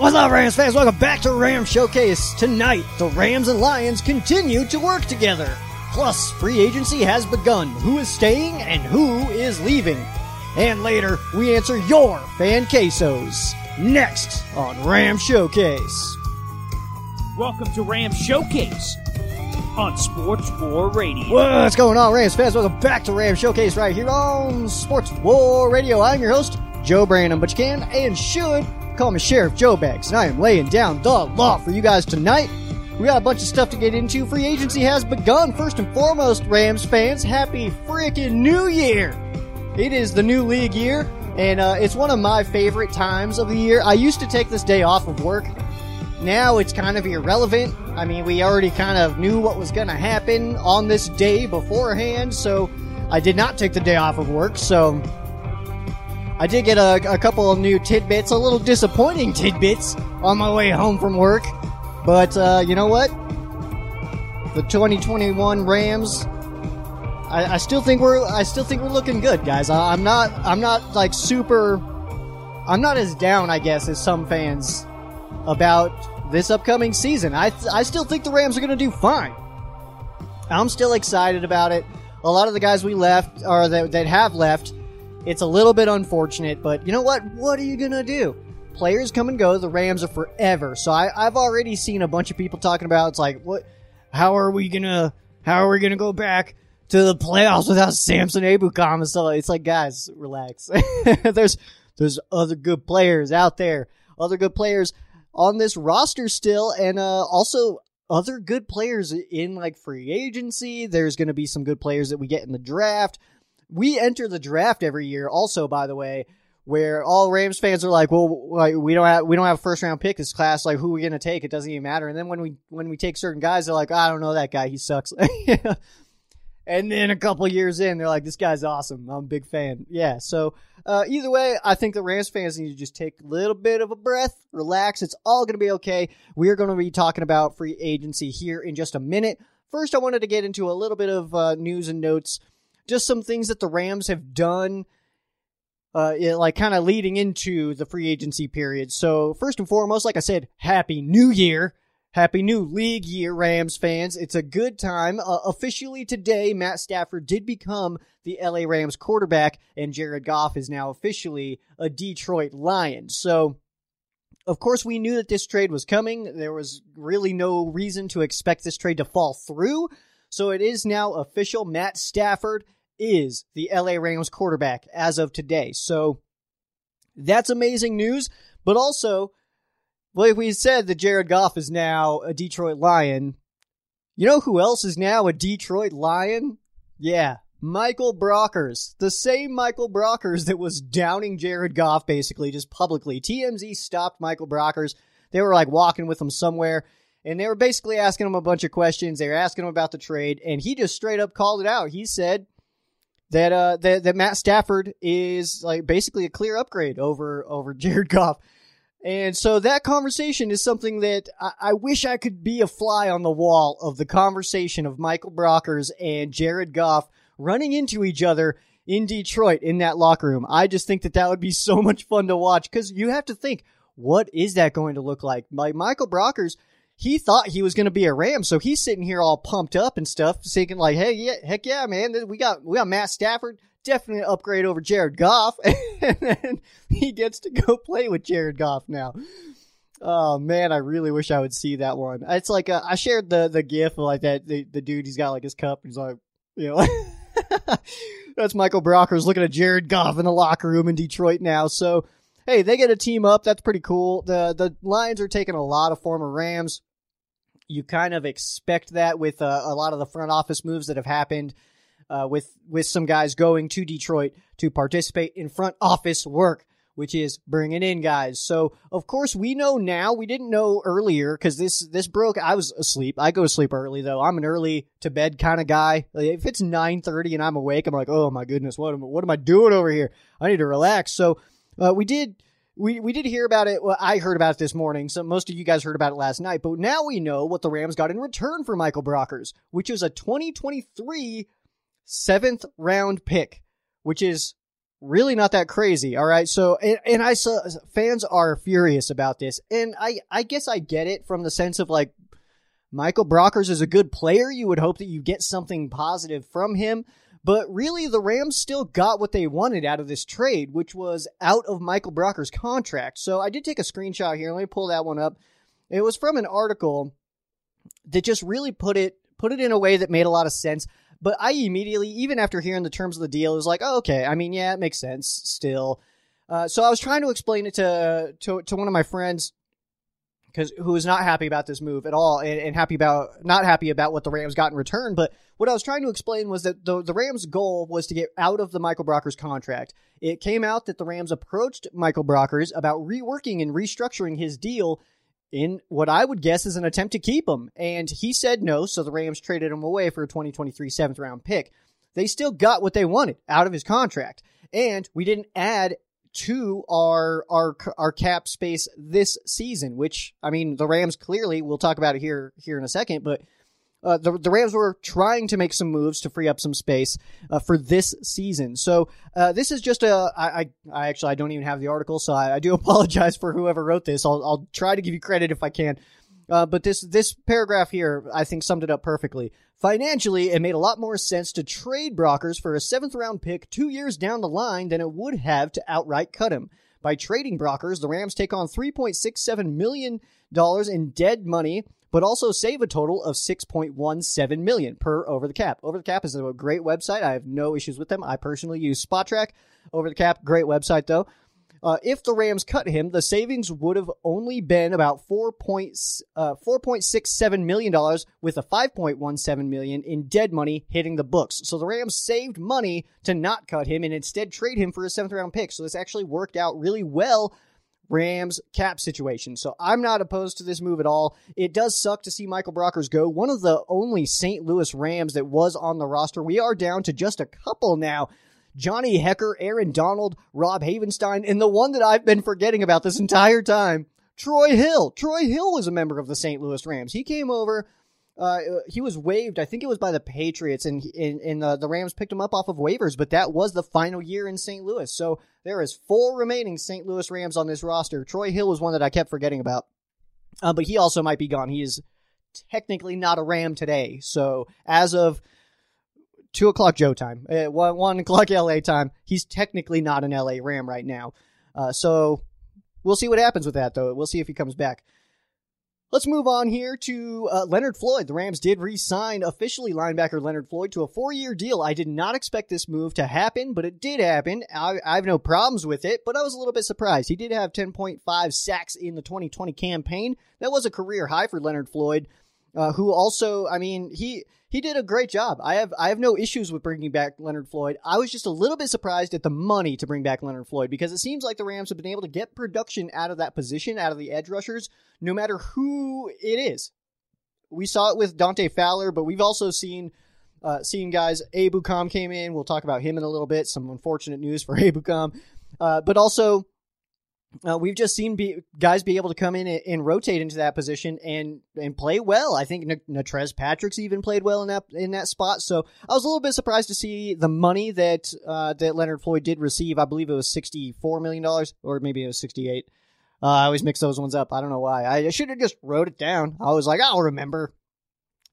What's up, Rams fans? Welcome back to Ram Showcase. Tonight, the Rams and Lions continue to work together. Plus, free agency has begun. Who is staying and who is leaving? And later, we answer your fan quesos. Next on Ram Showcase. Welcome to Ram Showcase on Sports War Radio. What's going on, Rams fans? Welcome back to Ram Showcase right here on Sports War Radio. I'm your host, Joe Brandon, but you can and should call me Sheriff Joe Bags, and I am laying down the law for you guys tonight. We got a bunch of stuff to get into. Free agency has begun. First and foremost, Rams fans, happy freaking New Year! It is the new league year, and uh, it's one of my favorite times of the year. I used to take this day off of work. Now it's kind of irrelevant. I mean, we already kind of knew what was going to happen on this day beforehand, so I did not take the day off of work. So I did get a, a couple of new tidbits, a little disappointing tidbits on my way home from work. But uh, you know what? The 2021 Rams. I, I, still think we're I still think we're looking good, guys. I, I'm not I'm not like super. I'm not as down, I guess, as some fans about this upcoming season. I I still think the Rams are going to do fine. I'm still excited about it. A lot of the guys we left or that, that have left, it's a little bit unfortunate, but you know what? What are you going to do? Players come and go. The Rams are forever. So I, I've already seen a bunch of people talking about it's like what how are we gonna how are we gonna go back to the playoffs without Samson and stuff? It's like guys, relax. there's there's other good players out there, other good players on this roster still, and uh, also other good players in like free agency. There's going to be some good players that we get in the draft. We enter the draft every year, also by the way, where all Rams fans are like, "Well, like, we don't have we don't have a first round pick this class. Like, who are we to take? It doesn't even matter." And then when we when we take certain guys, they're like, "I don't know that guy. He sucks." and then a couple years in, they're like, "This guy's awesome. I'm a big fan." Yeah. So uh, either way, I think the Rams fans need to just take a little bit of a breath, relax. It's all to be okay. We are to be talking about free agency here in just a minute. First, I wanted to get into a little bit of uh, news and notes, just some things that the Rams have done. Uh, it, like kind of leading into the free agency period. So first and foremost, like I said, happy new year. Happy new league year, Rams fans. It's a good time. Uh, officially today, Matt Stafford did become the LA Rams quarterback, and Jared Goff is now officially a Detroit Lion. So, of course, we knew that this trade was coming. There was really no reason to expect this trade to fall through. So it is now official. Matt Stafford is the LA Rams quarterback as of today. So that's amazing news. But also, like we said that Jared Goff is now a Detroit Lion. You know who else is now a Detroit Lion? Yeah, Michael Brockers. The same Michael Brockers that was downing Jared Goff basically just publicly. TMZ stopped Michael Brockers. They were like walking with him somewhere and they were basically asking him a bunch of questions. They were asking him about the trade and he just straight up called it out. He said, that uh that, that Matt Stafford is like basically a clear upgrade over over Jared Goff. And so that conversation is something that I, I, wish I could be a fly on the wall of the conversation of Michael Brockers and Jared Goff running into each other in Detroit in that locker room. I just think that that would be so much fun to watch because you have to think, what is that going to look like? Like Michael Brockers he thought he was going to be a Ram, so he's sitting here all pumped up and stuff, thinking like, "Hey, yeah, heck yeah, man, we got we got Matt Stafford, definitely upgrade over Jared Goff," and then he gets to go play with Jared Goff now. Oh man, I really wish I would see that one. It's like uh, I shared the the gif of like that the, the dude he's got like his cup, he's like, you know. That's Michael Brockers looking at Jared Goff in the locker room in Detroit now. So, hey, they get a team up. That's pretty cool. The the Lions are taking a lot of former Rams you kind of expect that with uh, a lot of the front office moves that have happened uh, with with some guys going to Detroit to participate in front office work, which is bringing in guys. So of course we know now. We didn't know earlier because this this broke. I was asleep. I go to sleep early though. I'm an early to bed kind of guy. If it's nine thirty and I'm awake, I'm like, oh my goodness, what am what am I doing over here? I need to relax. So uh, we did we we did hear about it. Well, I heard about it this morning. So most of you guys heard about it last night. But now we know what the Rams got in return for Michael Brockers, which is a 2023 seventh round pick, which is really not that crazy. All right. So, and, and I saw fans are furious about this. And I, I guess I get it from the sense of like, Michael Brockers is a good player. You would hope that you get something positive from him. But really, the Rams still got what they wanted out of this trade, which was out of Michael Brockers' contract. So I did take a screenshot here. Let me pull that one up. It was from an article that just really put it put it in a way that made a lot of sense. But I immediately, even after hearing the terms of the deal, was like, oh, okay. I mean, yeah, it makes sense still. Uh, so I was trying to explain it to to, to one of my friends because who is not happy about this move at all, and, and, happy about not happy about what the Rams got in return. But what I was trying to explain was that the the Rams' goal was to get out of the Michael Brockers contract. It came out that the Rams approached Michael Brockers about reworking and restructuring his deal in what I would guess is an attempt to keep him. And he said no, so the Rams traded him away for a 2023 seventh round pick. They still got what they wanted out of his contract. And we didn't add to our our our cap space this season, which I mean the Rams clearly we'll talk about it here here in a second, but uh, the, the Rams were trying to make some moves to free up some space uh, for this season. So uh, this is just a. I, I, I actually I don't even have the article, so I, I do apologize for whoever wrote this. I'll, I'll try to give you credit if I can. Uh, but this this paragraph here, I think, summed it up perfectly. Financially, it made a lot more sense to trade Brockers for a seventh round pick two years down the line than it would have to outright cut him. By trading Brockers, the Rams take on $3.67 million in dead money but also save a total of 6.17 million per over the cap. Over the cap is a great website. I have no issues with them. I personally use Spotrac. Over the cap, great website though. Uh, if the Rams cut him, the savings would have only been about four points, uh, four point six seven million dollars, with a five point one seven million in dead money hitting the books. So the Rams saved money to not cut him and instead trade him for a seventh round pick. So this actually worked out really well Rams cap situation. So I'm not opposed to this move at all. It does suck to see Michael Brockers go. One of the only St. Louis Rams that was on the roster. We are down to just a couple now. Johnny Hekker, Aaron Donald, Rob Havenstein, and the one that I've been forgetting about this entire time, Troy Hill. Troy Hill was a member of the St. Louis Rams. He came over uh, he was waived. I think it was by the Patriots, and and, and uh, the Rams picked him up off of waivers. But that was the final year in St. Louis. So there is four remaining St. Louis Rams on this roster. Troy Hill was one that I kept forgetting about, uh, but he also might be gone. He is technically not a Ram today. So as of two o'clock Joe time, uh, one, one o'clock LA time, he's technically not an LA Ram right now. Uh, so we'll see what happens with that, though. We'll see if he comes back. Let's move on here to uh, Leonard Floyd. The Rams did re sign officially linebacker Leonard Floyd to a four year deal. I did not expect this move to happen, but it did happen. I, I, have no problems with it, but I was a little bit surprised. He did have 10.5 sacks in the 2020 campaign. That was a career high for Leonard Floyd uh, who also, I mean, he he did a great job. I have I have no issues with bringing back Leonard Floyd. I was just a little bit surprised at the money to bring back Leonard Floyd because it seems like the Rams have been able to get production out of that position, out of the edge rushers, no matter who it is. We saw it with Dante Fowler, but we've also seen uh, seen guys. Ebukam came in. We'll talk about him in a little bit. Some unfortunate news for Ebukam, uh, but also uh, we've just seen be, guys be able to come in and, and, rotate into that position and and play well. I think N- Natrez Patrick's even played well in that in that spot. So I was a little bit surprised to see the money that uh, that Leonard Floyd did receive. I believe it was sixty four million dollars, or maybe it was sixty eight. Uh, I always mix those ones up. I don't know why. I should have just wrote it down. I was like, I'll remember.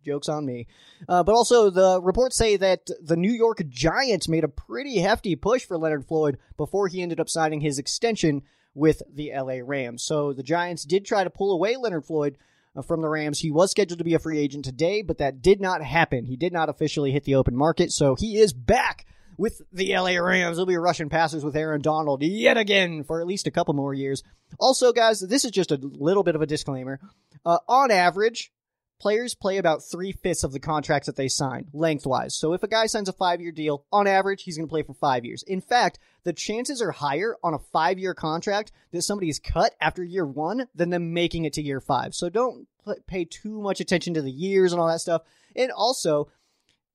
Jokes on me. Uh, but also, the reports say that the New York Giants made a pretty hefty push for Leonard Floyd before he ended up signing his extension with the LA Rams. So the Giants did try to pull away Leonard Floyd uh, from the Rams. He was scheduled to be a free agent today, but that did not happen. He did not officially hit the open market, so he is back with the LA Rams. They'll be rushing passers with Aaron Donald yet again for at least a couple more years. Also, guys, this is just a little bit of a disclaimer. Uh, on average, players play about three fifths of the contracts that they sign lengthwise. So if a guy signs a five year deal, on average, he's going to play for five years. In fact, the chances are higher on a five year contract that somebody is cut after year one than them making it to year five. So don't pay too much attention to the years and all that stuff. And also,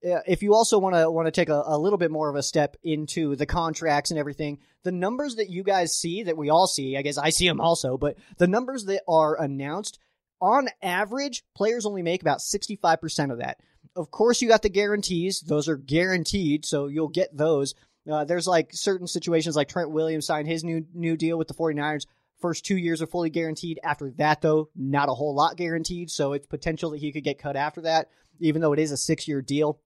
uh, if you also want to want to take a, a, little bit more of a step into the contracts and everything, the numbers that you guys see that we all see, I guess I see them also, but the numbers that are announced on average, players only make about 65% of that. Of course, you got the guarantees. Those are guaranteed, so you'll get those. Uh, there's like certain situations like Trent Williams signed his new new deal with the 49ers. First two years are fully guaranteed. After that, though, not a whole lot guaranteed. So it's potential that he could get cut after that, even though it is a six year deal.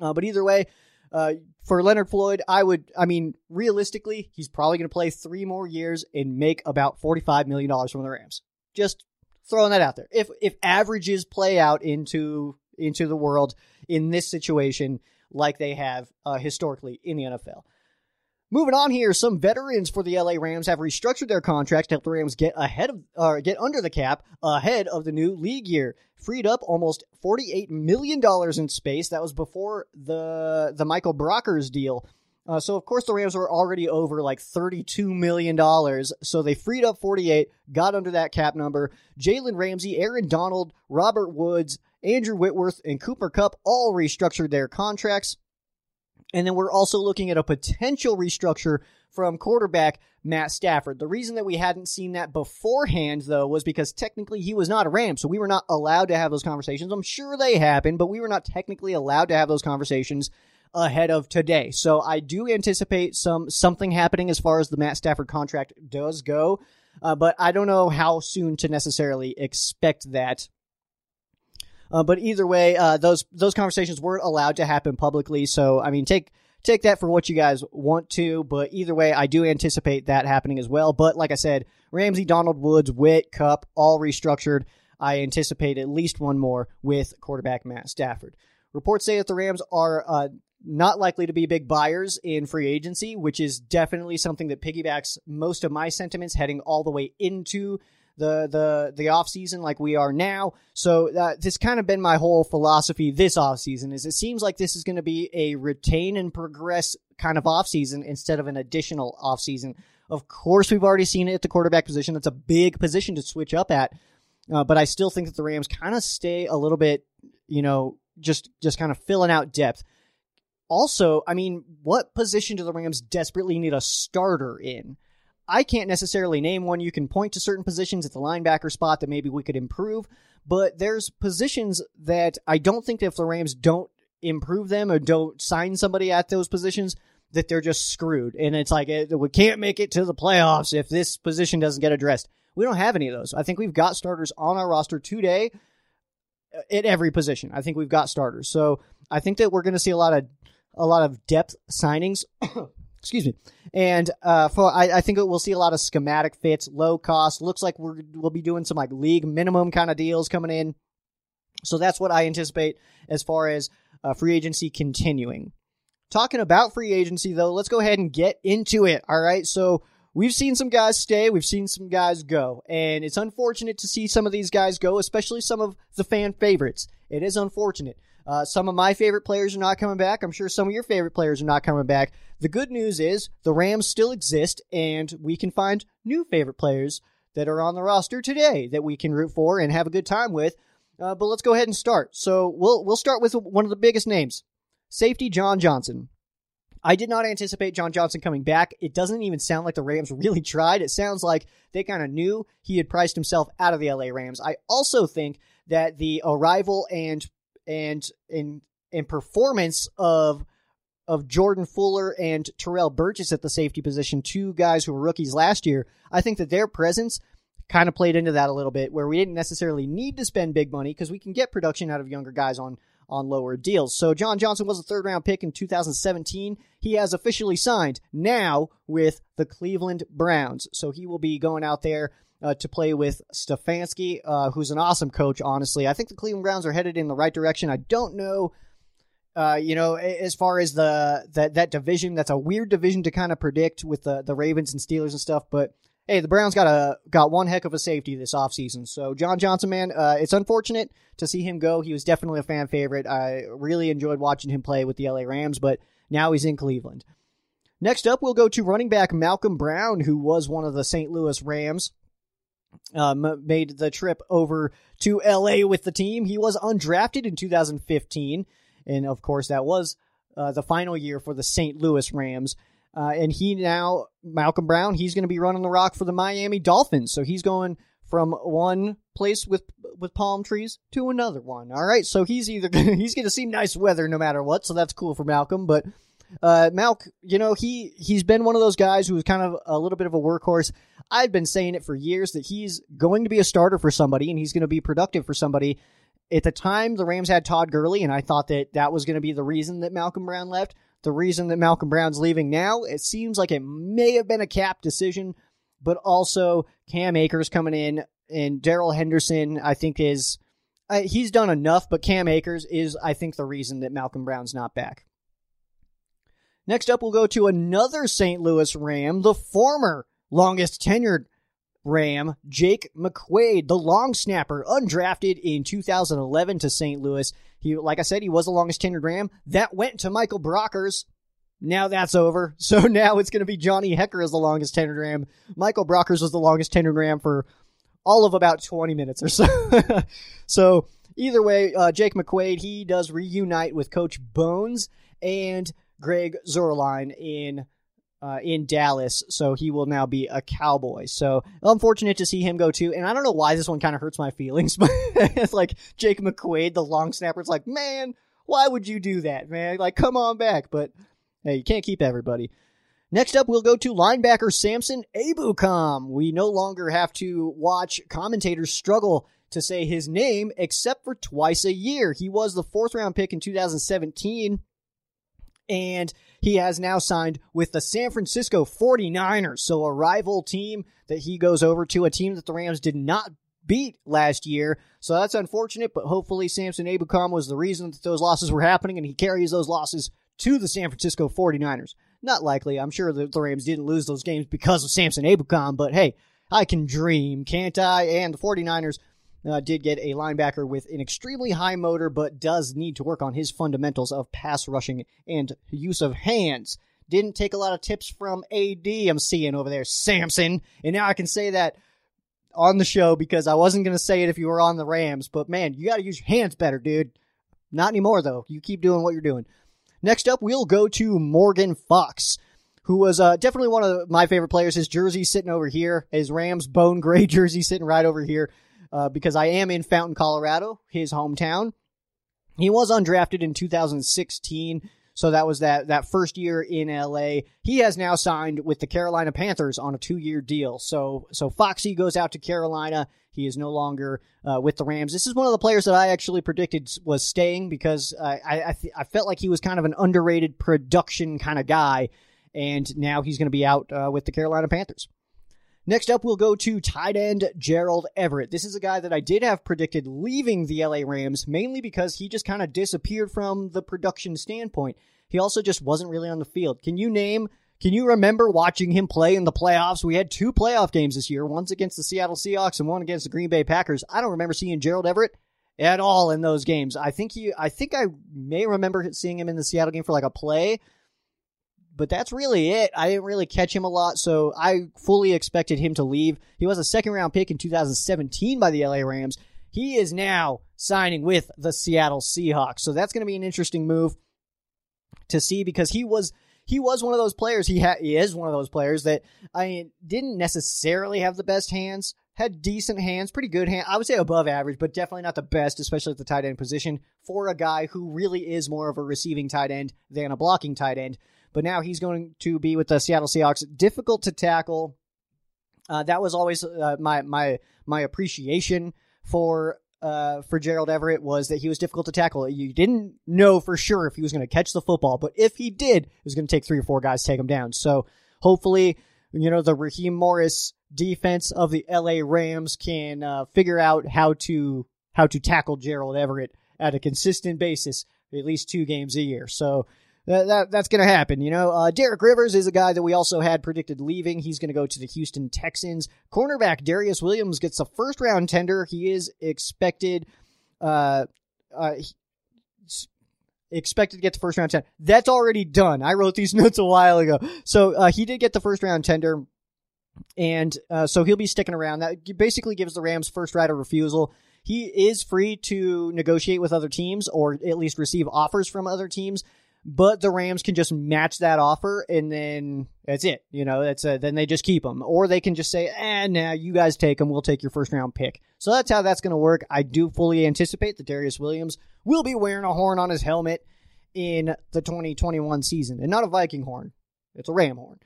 Uh, but either way, uh, for Leonard Floyd, I would, I mean, realistically, he's probably going to play three more years and make about $45 million from the Rams. Just throwing that out there. If, if averages play out into, into the world in this situation, like they have uh, historically in the NFL. Moving on here, some veterans for the LA Rams have restructured their contracts to help the Rams get ahead of or get under the cap ahead of the new league year. Freed up almost $48 million in space. That was before the the Michael Brockers deal. Uh, so of course the Rams were already over like $32 million. So they freed up 48, got under that cap number. Jalen Ramsey, Aaron Donald, Robert Woods, Andrew Whitworth, and Cooper Kupp all restructured their contracts. And then we're also looking at a potential restructure from quarterback Matt Stafford. The reason that we hadn't seen that beforehand, though, was because technically he was not a Ram, so we were not allowed to have those conversations. I'm sure they happened, but we were not technically allowed to have those conversations ahead of today. So I do anticipate some something happening as far as the Matt Stafford contract does go, uh, but I don't know how soon to necessarily expect that. Uh, but either way, uh, those those conversations weren't allowed to happen publicly. So I mean, take take that for what you guys want to. But either way, I do anticipate that happening as well. But like I said, Ramsey, Donald Woods, Witt, Kupp, all restructured. I anticipate at least one more with quarterback Matt Stafford. Reports say that the Rams are uh, not likely to be big buyers in free agency, which is definitely something that piggybacks most of my sentiments heading all the way into the the the off season like we are now. So uh, this kind of been my whole philosophy this off season is it seems like this is going to be a retain and progress kind of off season instead of an additional off season. Of course, we've already seen it at the quarterback position. That's a big position to switch up at. Uh, but I still think that the Rams kind of stay a little bit, you know, just just kind of filling out depth. Also, I mean, what position do the Rams desperately need a starter in? I can't necessarily name one. You can point to certain positions at the linebacker spot that maybe we could improve, but there's positions that I don't think that if the Rams don't improve them or don't sign somebody at those positions, that they're just screwed. And it's like, eh, we can't make it to the playoffs if this position doesn't get addressed. We don't have any of those. I think we've got starters on our roster today uh, at every position. I think we've got starters. So I think that we're going to see a lot of a lot of depth signings excuse me. And uh, for I, I think we'll see a lot of schematic fits, low cost. Looks like we're, we'll be doing some like league minimum kind of deals coming in. So that's what I anticipate as far as uh, free agency continuing. Talking about free agency though, let's go ahead and get into it. All right, so we've seen some guys stay, we've seen some guys go, and it's unfortunate to see some of these guys go, especially some of the fan favorites. It is unfortunate. Uh, some of my favorite players are not coming back. I'm sure some of your favorite players are not coming back. The good news is the Rams still exist, and we can find new favorite players that are on the roster today that we can root for and have a good time with. Uh, but let's go ahead and start. So we'll we'll start with one of the biggest names, safety John Johnson. I did not anticipate John Johnson coming back. It doesn't even sound like the Rams really tried. It sounds like they kind of knew he had priced himself out of the LA Rams. I also think that the arrival and and in in performance of of Jordan Fuller and Terrell Burgess at the safety position, two guys who were rookies last year, I think that their presence kind of played into that a little bit, where we didn't necessarily need to spend big money because we can get production out of younger guys on on lower deals. So John Johnson was a third round pick in 2017. He has officially signed now with the Cleveland Browns. So he will be going out there uh, to play with Stefanski, uh, who's an awesome coach, honestly. I think the Cleveland Browns are headed in the right direction. I don't know, uh, you know, as far as the that, that division, that's a weird division to kind of predict with the, the Ravens and Steelers and stuff, but hey, the Browns got a got one heck of a safety this offseason. So John Johnson, man, uh, it's unfortunate to see him go. He was definitely a fan favorite. I really enjoyed watching him play with the LA Rams, but now he's in Cleveland. Next up, we'll go to running back Malcolm Brown, who was one of the St. Louis Rams um, made the trip over to LA with the team. He was undrafted in 2015, and of course, that was uh, the final year for the St. Louis Rams. Uh, and he now, Malcolm Brown, he's going to be running the rock for the Miami Dolphins. So he's going from one place with with palm trees to another one. All right, so he's either he's going to see nice weather no matter what. So that's cool for Malcolm. But Uh, Malk, you know he he's been one of those guys who's kind of a little bit of a workhorse. I've been saying it for years that he's going to be a starter for somebody and he's going to be productive for somebody. At the time, the Rams had Todd Gurley, and I thought that that was going to be the reason that Malcolm Brown left. The reason that Malcolm Brown's leaving now, it seems like it may have been a cap decision, but also Cam Akers coming in and Darrell Henderson, I think is uh, he's done enough, but Cam Akers is, I think, the reason that Malcolm Brown's not back. Next up, we'll go to another St. Louis Ram, the former longest tenured Ram, Jake McQuaide, the long snapper, undrafted in 2011 to St. Louis. He, like I said, he was the longest tenured Ram. That went to Michael Brockers. Now that's over. So now it's going to be Johnny Hekker as the longest tenured Ram. Michael Brockers was the longest tenured Ram for all of about 20 minutes or so. so either way, uh, Jake McQuaide, he does reunite with Coach Bones and Greg Zuerlein in uh, in Dallas, so he will now be a Cowboy. So unfortunate to see him go too. And I don't know why this one kind of hurts my feelings, but it's like Jake McQuaide, the long snapper. It's like, man, why would you do that, man? Like, come on back. But hey, you can't keep everybody. Next up, we'll go to linebacker Samson Ebukam. We no longer have to watch commentators struggle to say his name except for twice a year. He was the fourth round pick in 2017 and he has now signed with the San Francisco 49ers. So a rival team that he goes over to, a team that the Rams did not beat last year. So that's unfortunate, but hopefully Samson Ebukam was the reason that those losses were happening and he carries those losses to the San Francisco 49ers. Not likely. I'm sure that the Rams didn't lose those games because of Samson Ebukam, but hey, I can dream, can't I? And the 49ers uh, did get a linebacker with an extremely high motor, but does need to work on his fundamentals of pass rushing and use of hands. Didn't take a lot of tips from AD, I'm seeing over there, Samson. And now I can say that on the show because I wasn't going to say it if you were on the Rams, but man, you got to use your hands better, dude. Not anymore, though. You keep doing what you're doing. Next up, we'll go to Morgan Fox, who was uh, definitely one of my favorite players. His jersey sitting over here, his Rams bone gray jersey sitting right over here, uh, because I am in Fountain, Colorado, his hometown. He was undrafted in 2016, so that was that that first year in LA. He has now signed with the Carolina Panthers on a two year deal. So so Foxy goes out to Carolina. He is no longer uh, with the Rams. This is one of the players that I actually predicted was staying because I I, th- I felt like he was kind of an underrated production kind of guy, and now he's going to be out uh, with the Carolina Panthers. Next up, we'll go to tight end Gerald Everett. This is a guy that I did have predicted leaving the LA Rams, mainly because he just kind of disappeared from the production standpoint. He also just wasn't really on the field. Can you name can you remember watching him play in the playoffs? We had two playoff games this year, once against the Seattle Seahawks and one against the Green Bay Packers. I don't remember seeing Gerald Everett at all in those games. I think he I think I may remember seeing him in the Seattle game for like a play, but that's really it. I didn't really catch him a lot, so I fully expected him to leave. He was a second round pick in 2017 by the LA Rams. He is now signing with the Seattle Seahawks. So that's going to be an interesting move to see because he was he was one of those players. He ha- he is one of those players that I mean, didn't necessarily have the best hands. Had decent hands, pretty good hand. I would say above average, but definitely not the best, especially at the tight end position for a guy who really is more of a receiving tight end than a blocking tight end. But now he's going to be with the Seattle Seahawks. Difficult to tackle. Uh, that was always uh, my my my appreciation for uh, for Gerald Everett was that he was difficult to tackle. You didn't know for sure if he was going to catch the football, but if he did, it was going to take three or four guys to take him down. So hopefully, you know, the Raheem Morris defense of the LA Rams can uh, figure out how to how to tackle Gerald Everett at a consistent basis, at least two games a year. So that, that that's going to happen. You know, uh, Derek Rivers is a guy that we also had predicted leaving. He's going to go to the Houston Texans. Cornerback Darious Williams gets a first round tender. He is expected, uh, uh, expected to get the first round tender. That's already done. I wrote these notes a while ago. So uh, he did get the first round tender. And uh, so he'll be sticking around. That basically gives the Rams first right of refusal. He is free to negotiate with other teams or at least receive offers from other teams but the Rams can just match that offer and then that's it. You know, that's a, then they just keep them, or they can just say, "And eh, now you guys take them. We'll take your first round pick." So that's how that's going to work. I do fully anticipate that Darious Williams will be wearing a horn on his helmet in the 2021 season, and not a Viking horn. It's a ram horn.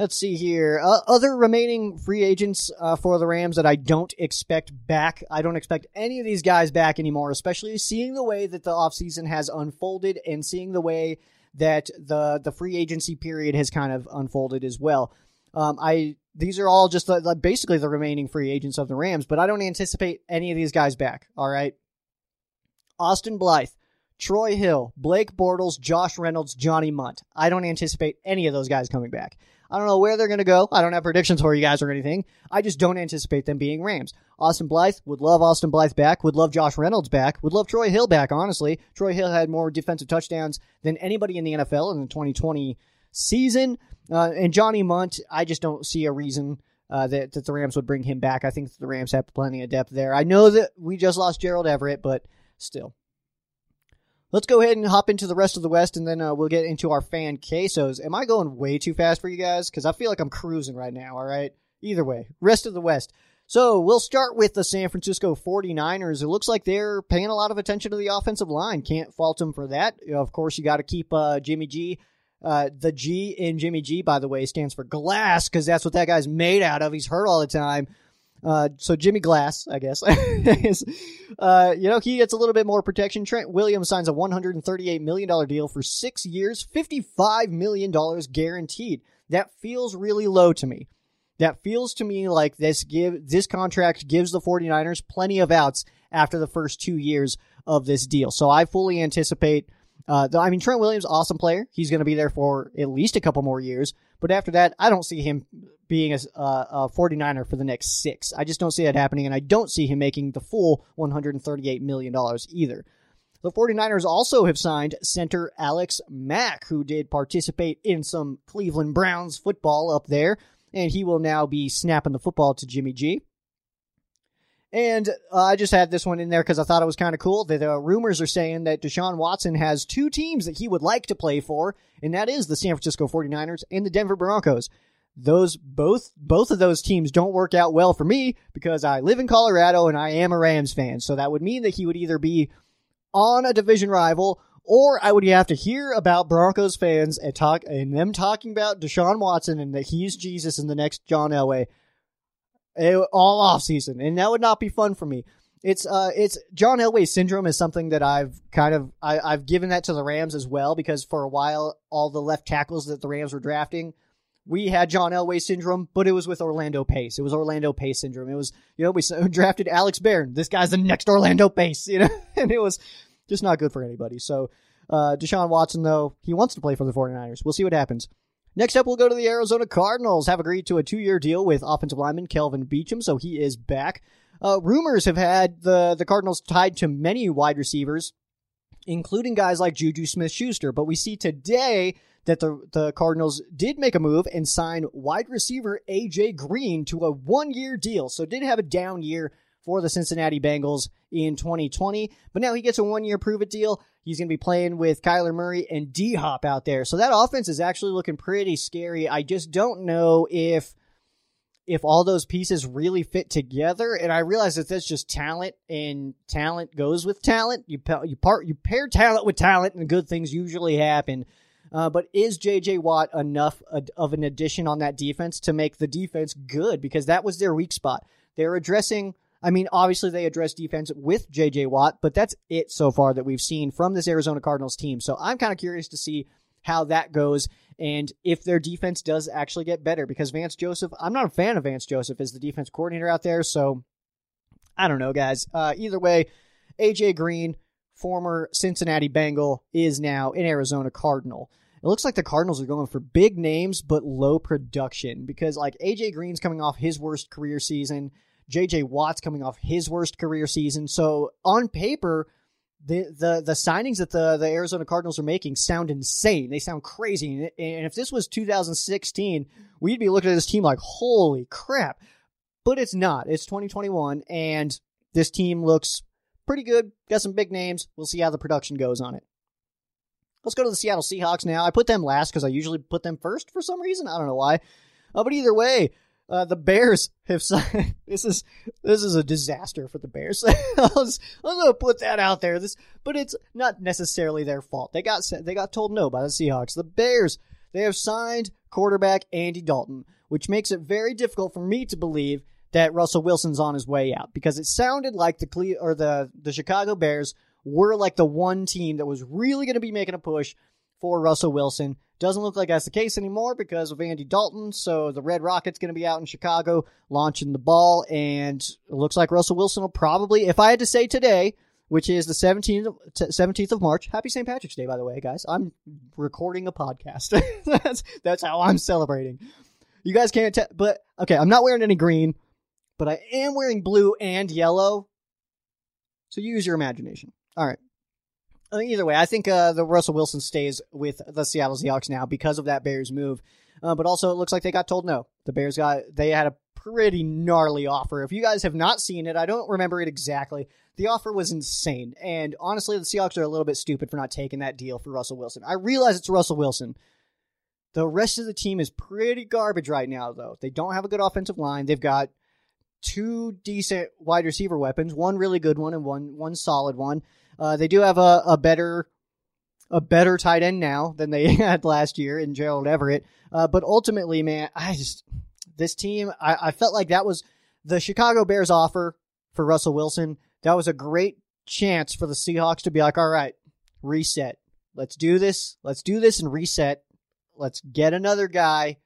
Let's see here. Uh, other remaining free agents uh, for the Rams that I don't expect back. I don't expect any of these guys back anymore, especially seeing the way that the offseason has unfolded and seeing the way that the the free agency period has kind of unfolded as well. Um, I these are all just the, the, basically the remaining free agents of the Rams, but I don't anticipate any of these guys back. All right. Austin Blythe, Troy Hill, Blake Bortles, Josh Reynolds, Johnny Mundt. I don't anticipate any of those guys coming back. I don't know where they're going to go. I don't have predictions for you guys or anything. I just don't anticipate them being Rams. Austin Blythe would love Austin Blythe back, would love Josh Reynolds back, would love Troy Hill back, honestly. Troy Hill had more defensive touchdowns than anybody in the NFL in the 2020 season. Uh, and Johnny Mundt, I just don't see a reason uh, that, that the Rams would bring him back. I think the Rams have plenty of depth there. I know that we just lost Gerald Everett, but still. Let's go ahead and hop into the rest of the West, and then uh, we'll get into our fan quesos. Am I going way too fast for you guys? Because I feel like I'm cruising right now, all right? Either way, rest of the West. So we'll start with the San Francisco 49ers. It looks like they're paying a lot of attention to the offensive line. Can't fault them for that. Of course, you got to keep uh, Jimmy G. Uh, the G in Jimmy G, by the way, stands for glass because that's what that guy's made out of. He's hurt all the time. Uh, so Jimmy Glass, I guess, uh, you know, he gets a little bit more protection. Trent Williams signs a $138 million deal for six years, $55 million guaranteed. That feels really low to me. That feels to me like this give this contract gives the 49ers plenty of outs after the first two years of this deal. So I fully anticipate uh, I mean, Trent Williams, awesome player. He's going to be there for at least a couple more years. But after that, I don't see him being a, a 49er for the next six. I just don't see that happening, and I don't see him making the full $138 million either. The 49ers also have signed center Alex Mack, who did participate in some Cleveland Browns football up there, and he will now be snapping the football to Jimmy G. And uh, I just had this one in there because I thought it was kind of cool. The, the rumors are saying that Deshaun Watson has two teams that he would like to play for, and that is the San Francisco 49ers and the Denver Broncos. Those both both of those teams don't work out well for me because I live in Colorado and I am a Rams fan. So that would mean that he would either be on a division rival or I would have to hear about Broncos fans and talk and them talking about Deshaun Watson and that he's Jesus in the next John Elway all off season, and that would not be fun for me. It's uh, it's John Elway syndrome is something that I've kind of I, I've given that to the Rams as well because for a while all the left tackles that the Rams were drafting, we had John Elway syndrome, but it was with Orlando Pace. It was Orlando Pace syndrome. It was you know we drafted Alex Barron. This guy's the next Orlando Pace, you know, and it was just not good for anybody. So uh, Deshaun Watson though he wants to play for the 49ers. We'll see what happens. Next up, we'll go to the Arizona Cardinals. Have agreed to a two-year deal with offensive lineman Kelvin Beachum, so he is back. Uh, rumors have had the the Cardinals tied to many wide receivers, including guys like Juju Smith-Schuster. But we see today that the the Cardinals did make a move and sign wide receiver AJ Green to a one-year deal. So did have a down year for the Cincinnati Bengals in 2020. But now he gets a one year prove it deal. He's going to be playing with Kyler Murray and D Hop out there. So that offense is actually looking pretty scary. I just don't know if if all those pieces really fit together. And I realize that that's just talent, and talent goes with talent. You you part you pair talent with talent, and good things usually happen. Uh, but is J.J. Watt enough of an addition on that defense to make the defense good? Because that was their weak spot. They're addressing I mean, obviously they address defense with JJ Watt, but that's it so far that we've seen from this Arizona Cardinals team. So I'm kind of curious to see how that goes and if their defense does actually get better because Vance Joseph, I'm not a fan of Vance Joseph as the defense coordinator out there. So I don't know, guys. Uh, either way, AJ Green, former Cincinnati Bengal, is now an Arizona Cardinal. It looks like the Cardinals are going for big names but low production because like AJ Green's coming off his worst career season. JJ Watt's coming off his worst career season. So on paper, the the the signings that the the Arizona Cardinals are making sound insane. They sound crazy. And if this was 2016, we'd be looking at this team like, holy crap. But it's not. It's 2021, and this team looks pretty good. Got some big names. We'll see how the production goes on it. Let's go to the Seattle Seahawks now. I put them last because I usually put them first for some reason. I don't know why. Uh, but either way, Uh, the Bears have signed. This is this is a disaster for the Bears. I'm gonna put that out there. This, but it's not necessarily their fault. They got they got told no by the Seahawks. The Bears they have signed quarterback Andy Dalton, which makes it very difficult for me to believe that Russell Wilson's on his way out because it sounded like the Cle- or the the Chicago Bears were like the one team that was really going to be making a push for Russell Wilson. Doesn't look like that's the case anymore because of Andy Dalton. So the Red Rocket's going to be out in Chicago launching the ball, and it looks like Russell Wilson will probably, if I had to say today, which is the 17th of, 17th of March. Happy St. Patrick's Day, by the way, guys. I'm recording a podcast. that's that's how I'm celebrating. You guys can't tell, but okay, I'm not wearing any green, but I am wearing blue and yellow. So use your imagination. All right. Uh, either way, I think uh, the Russell Wilson stays with the Seattle Seahawks now because of that Bears move. Uh, but also, it looks like they got told no. The Bears got they had a pretty gnarly offer. If you guys have not seen it, I don't remember it exactly. The offer was insane, and honestly, the Seahawks are a little bit stupid for not taking that deal for Russell Wilson. I realize it's Russell Wilson. The rest of the team is pretty garbage right now, though. They don't have a good offensive line. They've got two decent wide receiver weapons, one really good one and one one solid one. Uh, they do have a, a better a better tight end now than they had last year in Gerald Everett. Uh, but ultimately, man, I just this team, I, I felt like that was the Chicago Bears offer for Russell Wilson. That was a great chance for the Seahawks to be like, all right, reset. Let's do this. Let's do this and reset. Let's get another guy.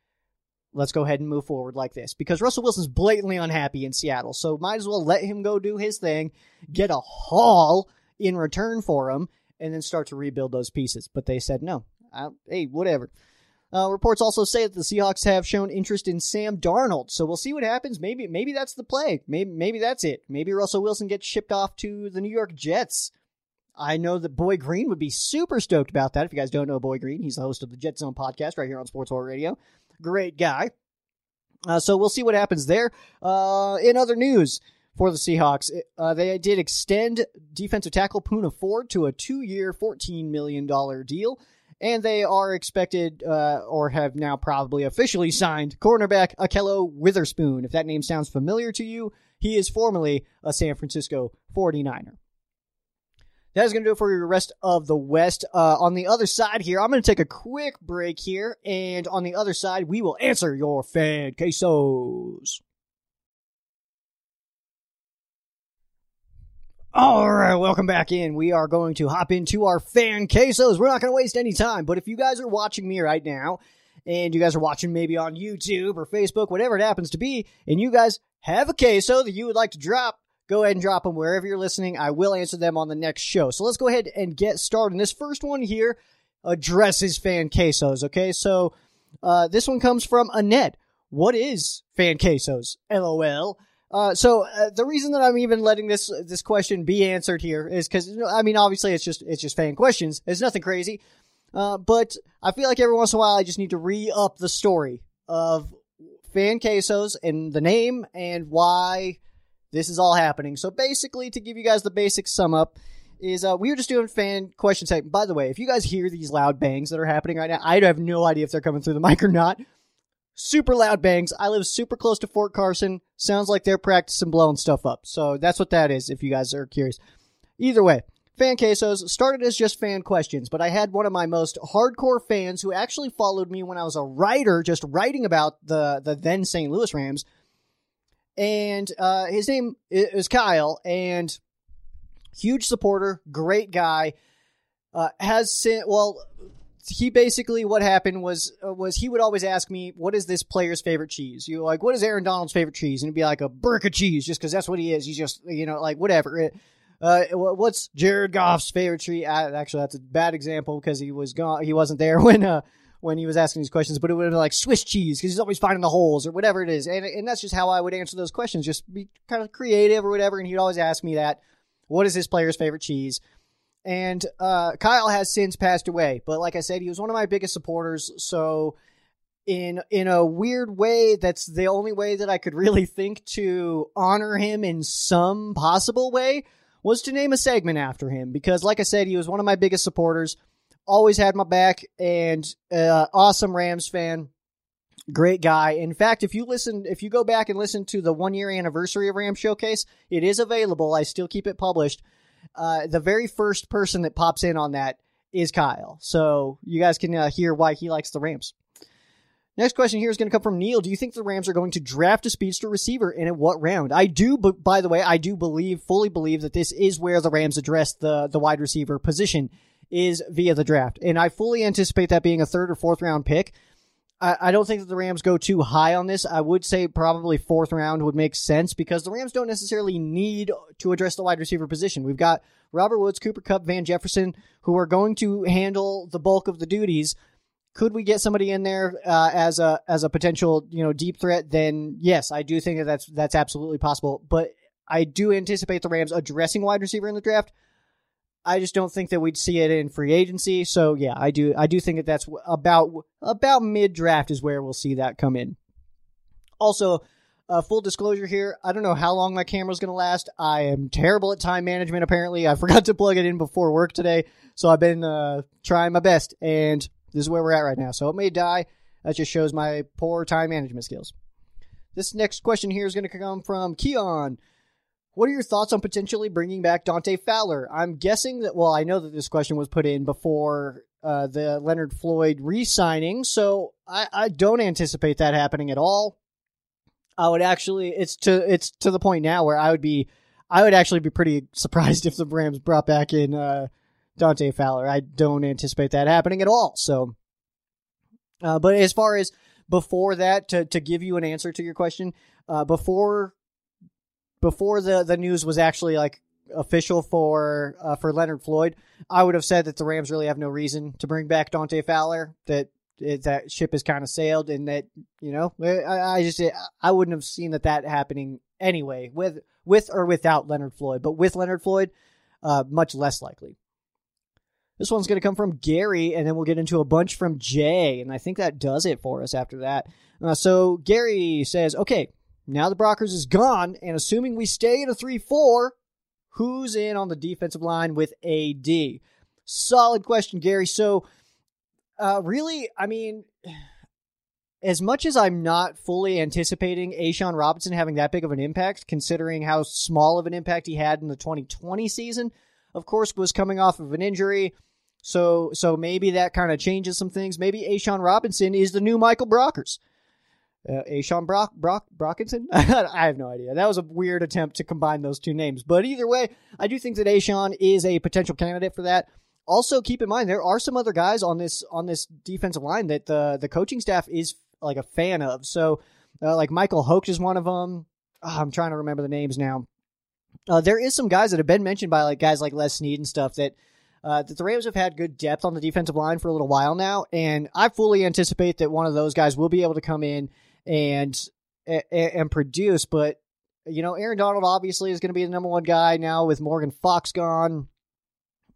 Let's go ahead and move forward like this because Russell Wilson's blatantly unhappy in Seattle. So might as well let him go do his thing, get a haul in return for him, and then start to rebuild those pieces. But they said no. I, hey, whatever. Uh, reports also say that the Seahawks have shown interest in Sam Darnold, so we'll see what happens. Maybe, maybe that's the play. Maybe, maybe that's it. Maybe Russell Wilson gets shipped off to the New York Jets. I know that Boy Green would be super stoked about that. If you guys don't know Boy Green, he's the host of the Jet Zone podcast right here on Sports Horror Radio. Great guy. Uh, so we'll see what happens there. Uh, in other news, for the Seahawks. Uh, they did extend defensive tackle Poona Ford to a two year, $14 million deal. And they are expected, uh, or have now probably officially signed, cornerback Ahkello Witherspoon. If that name sounds familiar to you, he is formerly a San Francisco 49er. That is going to do it for the rest of the West. Uh, on the other side here, I'm going to take a quick break here. And on the other side, we will answer your fan quesos. All right, welcome back in. We are going to hop into our fan quesos. We're not going to waste any time, but if you guys are watching me right now, and you guys are watching maybe on YouTube or Facebook, whatever it happens to be, and you guys have a queso that you would like to drop, go ahead and drop them wherever you're listening. I will answer them on the next show. So let's go ahead and get started. And This first one here addresses fan quesos. Okay, so uh, this one comes from Annette. What is fan quesos? LOL. Uh, so uh, the reason that I'm even letting this this question be answered here is because I mean obviously it's just it's just fan questions. It's nothing crazy, uh, but I feel like every once in a while I just need to re up the story of fan quesos and the name and why this is all happening. So basically, to give you guys the basic sum up, is uh, we were just doing fan question segment. By the way, if you guys hear these loud bangs that are happening right now, I have no idea if they're coming through the mic or not super loud bangs. I live super close to Fort Carson. Sounds like they're practicing blowing stuff up. So that's what that is, if you guys are curious. Either way, fan quesos started as just fan questions, but I had one of my most hardcore fans who actually followed me when I was a writer, just writing about the the then St. Louis Rams. And uh, his name is Kyle, and huge supporter, great guy. Uh, has sent well he basically what happened was uh, was he would always ask me what is this player's favorite cheese? You like what is aaron donald's favorite cheese? And it'd be like a burka cheese just because that's what he is. He's just you know like whatever. Uh, what's jared goff's favorite tree? Actually that's a bad example because he was gone he wasn't there when uh when he was asking these questions but it would be like swiss cheese because he's always finding the holes or whatever it is. And, and that's just how i would answer those questions just be kind of creative or whatever and he'd always ask me that. What is this player's favorite cheese and uh, Kyle has since passed away, but like I said, he was one of my biggest supporters. So, in in a weird way, that's the only way that I could really think to honor him in some possible way was to name a segment after him. Because, like I said, he was one of my biggest supporters. Always had my back, and uh, awesome Rams fan. Great guy. In fact, if you listen, if you go back and listen to the one year anniversary of Ram Showcase, it is available. I still keep it published. Uh, the very first person that pops in on that is Kyle. So you guys can uh, hear why he likes the Rams. Next question here is going to come from Neil. Do you think the Rams are going to draft a speedster receiver and in what round? I do, but by the way, I do believe, fully believe that this is where the Rams address the, the wide receiver position is via the draft. And I fully anticipate that being a third or fourth round pick. I, don't think that the Rams go too high on this. I would say probably fourth round would make sense because the Rams don't necessarily need to address the wide receiver position. We've got Robert Woods, Cooper Kupp, Van Jefferson, who are going to handle the bulk of the duties could we get somebody in there uh, as a as a potential you know deep threat? Then yes, I do think that that's that's absolutely possible. But I do anticipate the Rams addressing wide receiver in the draft. I just don't think that we'd see it in free agency. So yeah, I do I do think that that's about about mid draft is where we'll see that come in. Also, uh, full disclosure here, I don't know how long my camera's going to last. I am terrible at time management. Apparently, I forgot to plug it in before work today, so I've been uh, trying my best and this is where we're at right now. So it may die. That just shows my poor time management skills. This next question here is going to come from Keon. What are your thoughts on potentially bringing back Dante Fowler? I'm guessing that, well, I know that this question was put in before uh, the Leonard Floyd re signing, so I, I don't anticipate that happening at all. I would actually, it's to, it's to the point now where I would be, I would actually be pretty surprised if the Rams brought back in, uh, Dante Fowler. I don't anticipate that happening at all. So, uh, but as far as before that, to, to give you an answer to your question, uh, before before the the news was actually like official for uh, for Leonard Floyd, I would have said that the Rams really have no reason to bring back Dante Fowler. That it, that ship has kind of sailed, and that you know, I, I just I wouldn't have seen that that happening anyway, with with or without Leonard Floyd. But with Leonard Floyd, uh, much less likely. This one's going to come from Gary, and then we'll get into a bunch from Jay. And I think that does it for us after that. Uh, so Gary says, okay, now the Brockers is gone, and assuming we stay in a 3 4, who's in on the defensive line with AD? Solid question, Gary. So, uh, really, I mean, as much as I'm not fully anticipating A'Shawn Robinson having that big of an impact, considering how small of an impact he had in the 2020 season, of course, was coming off of an injury. So so maybe that kind of changes some things. Maybe A'Shawn Robinson is the new Michael Brockers. Uh, A'Shawn Brock Brock Brockinson? I have no idea. That was a weird attempt to combine those two names. But either way, I do think that A'Shawn is a potential candidate for that. Also, keep in mind there are some other guys on this on this defensive line that the the coaching staff is like a fan of. So, uh, like Michael Hoecker is one of them. Oh, I'm trying to remember the names now. Uh, there is some guys that have been mentioned by like guys like Les Snead and stuff that uh, that the Rams have had good depth on the defensive line for a little while now, and I fully anticipate that one of those guys will be able to come in and and, produce. But you know, Aaron Donald obviously is going to be the number one guy now with Morgan Fox gone.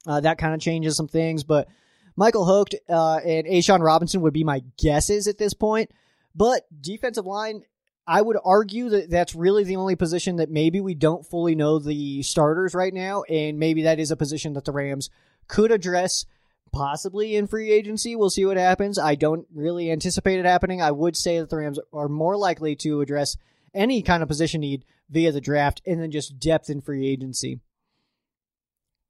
Uh, that kind of changes some things, but Michael Hoecker uh, and A'Shawn Robinson would be my guesses at this point. But defensive line, I would argue that that's really the only position that maybe we don't fully know the starters right now, and maybe that is a position that the Rams could address possibly in free agency. We'll see what happens. I don't really anticipate it happening. I would say that the Rams are more likely to address any kind of position need via the draft and then just depth in free agency.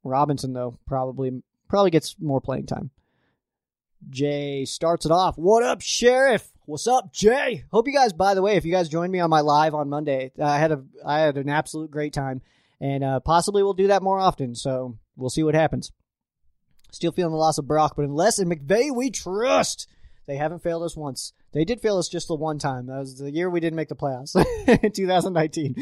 Robinson though probably probably gets more playing time. Jay starts it off. What up, Sheriff? What's up, Jay? Hope you guys. By the way, if you guys joined me on my live on Monday, I had a I had an absolute great time, and uh, possibly we'll do that more often. So we'll see what happens. Still feeling the loss of Brock, but unless in McVay we trust, they haven't failed us once. They did fail us just the one time. That was the year we didn't make the playoffs in 2019.